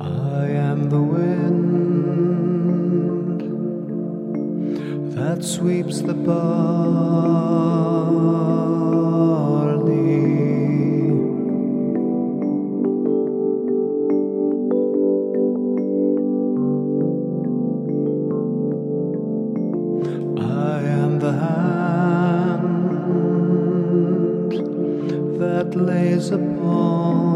I am the wind that sweeps the barley. I am the hand that lays upon.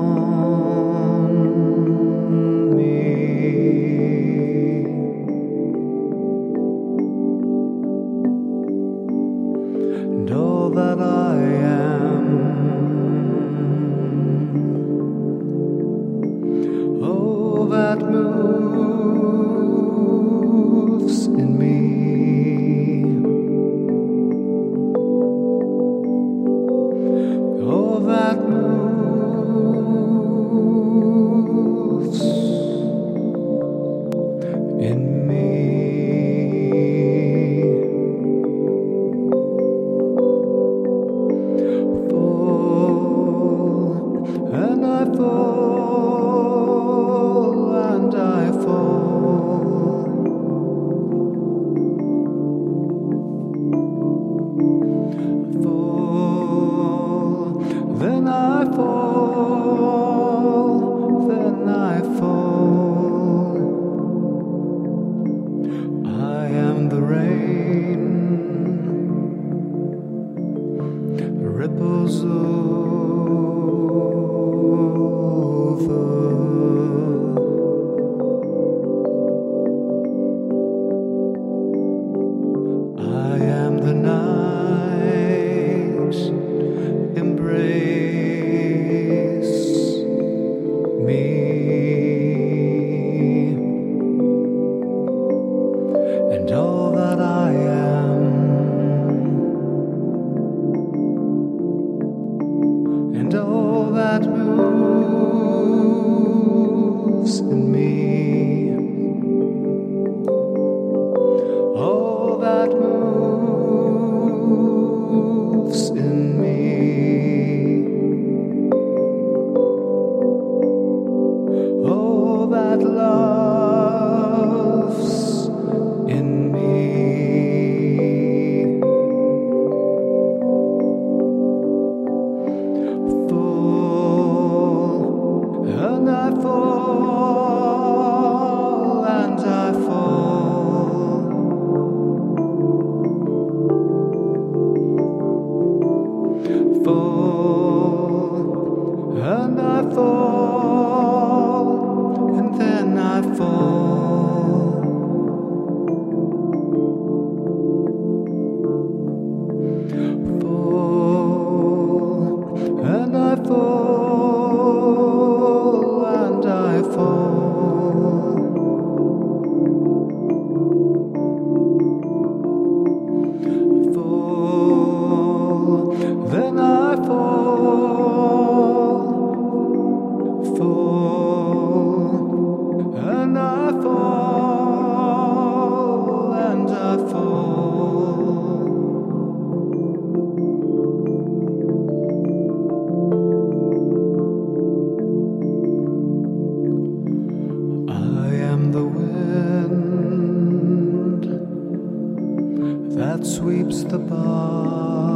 For. the.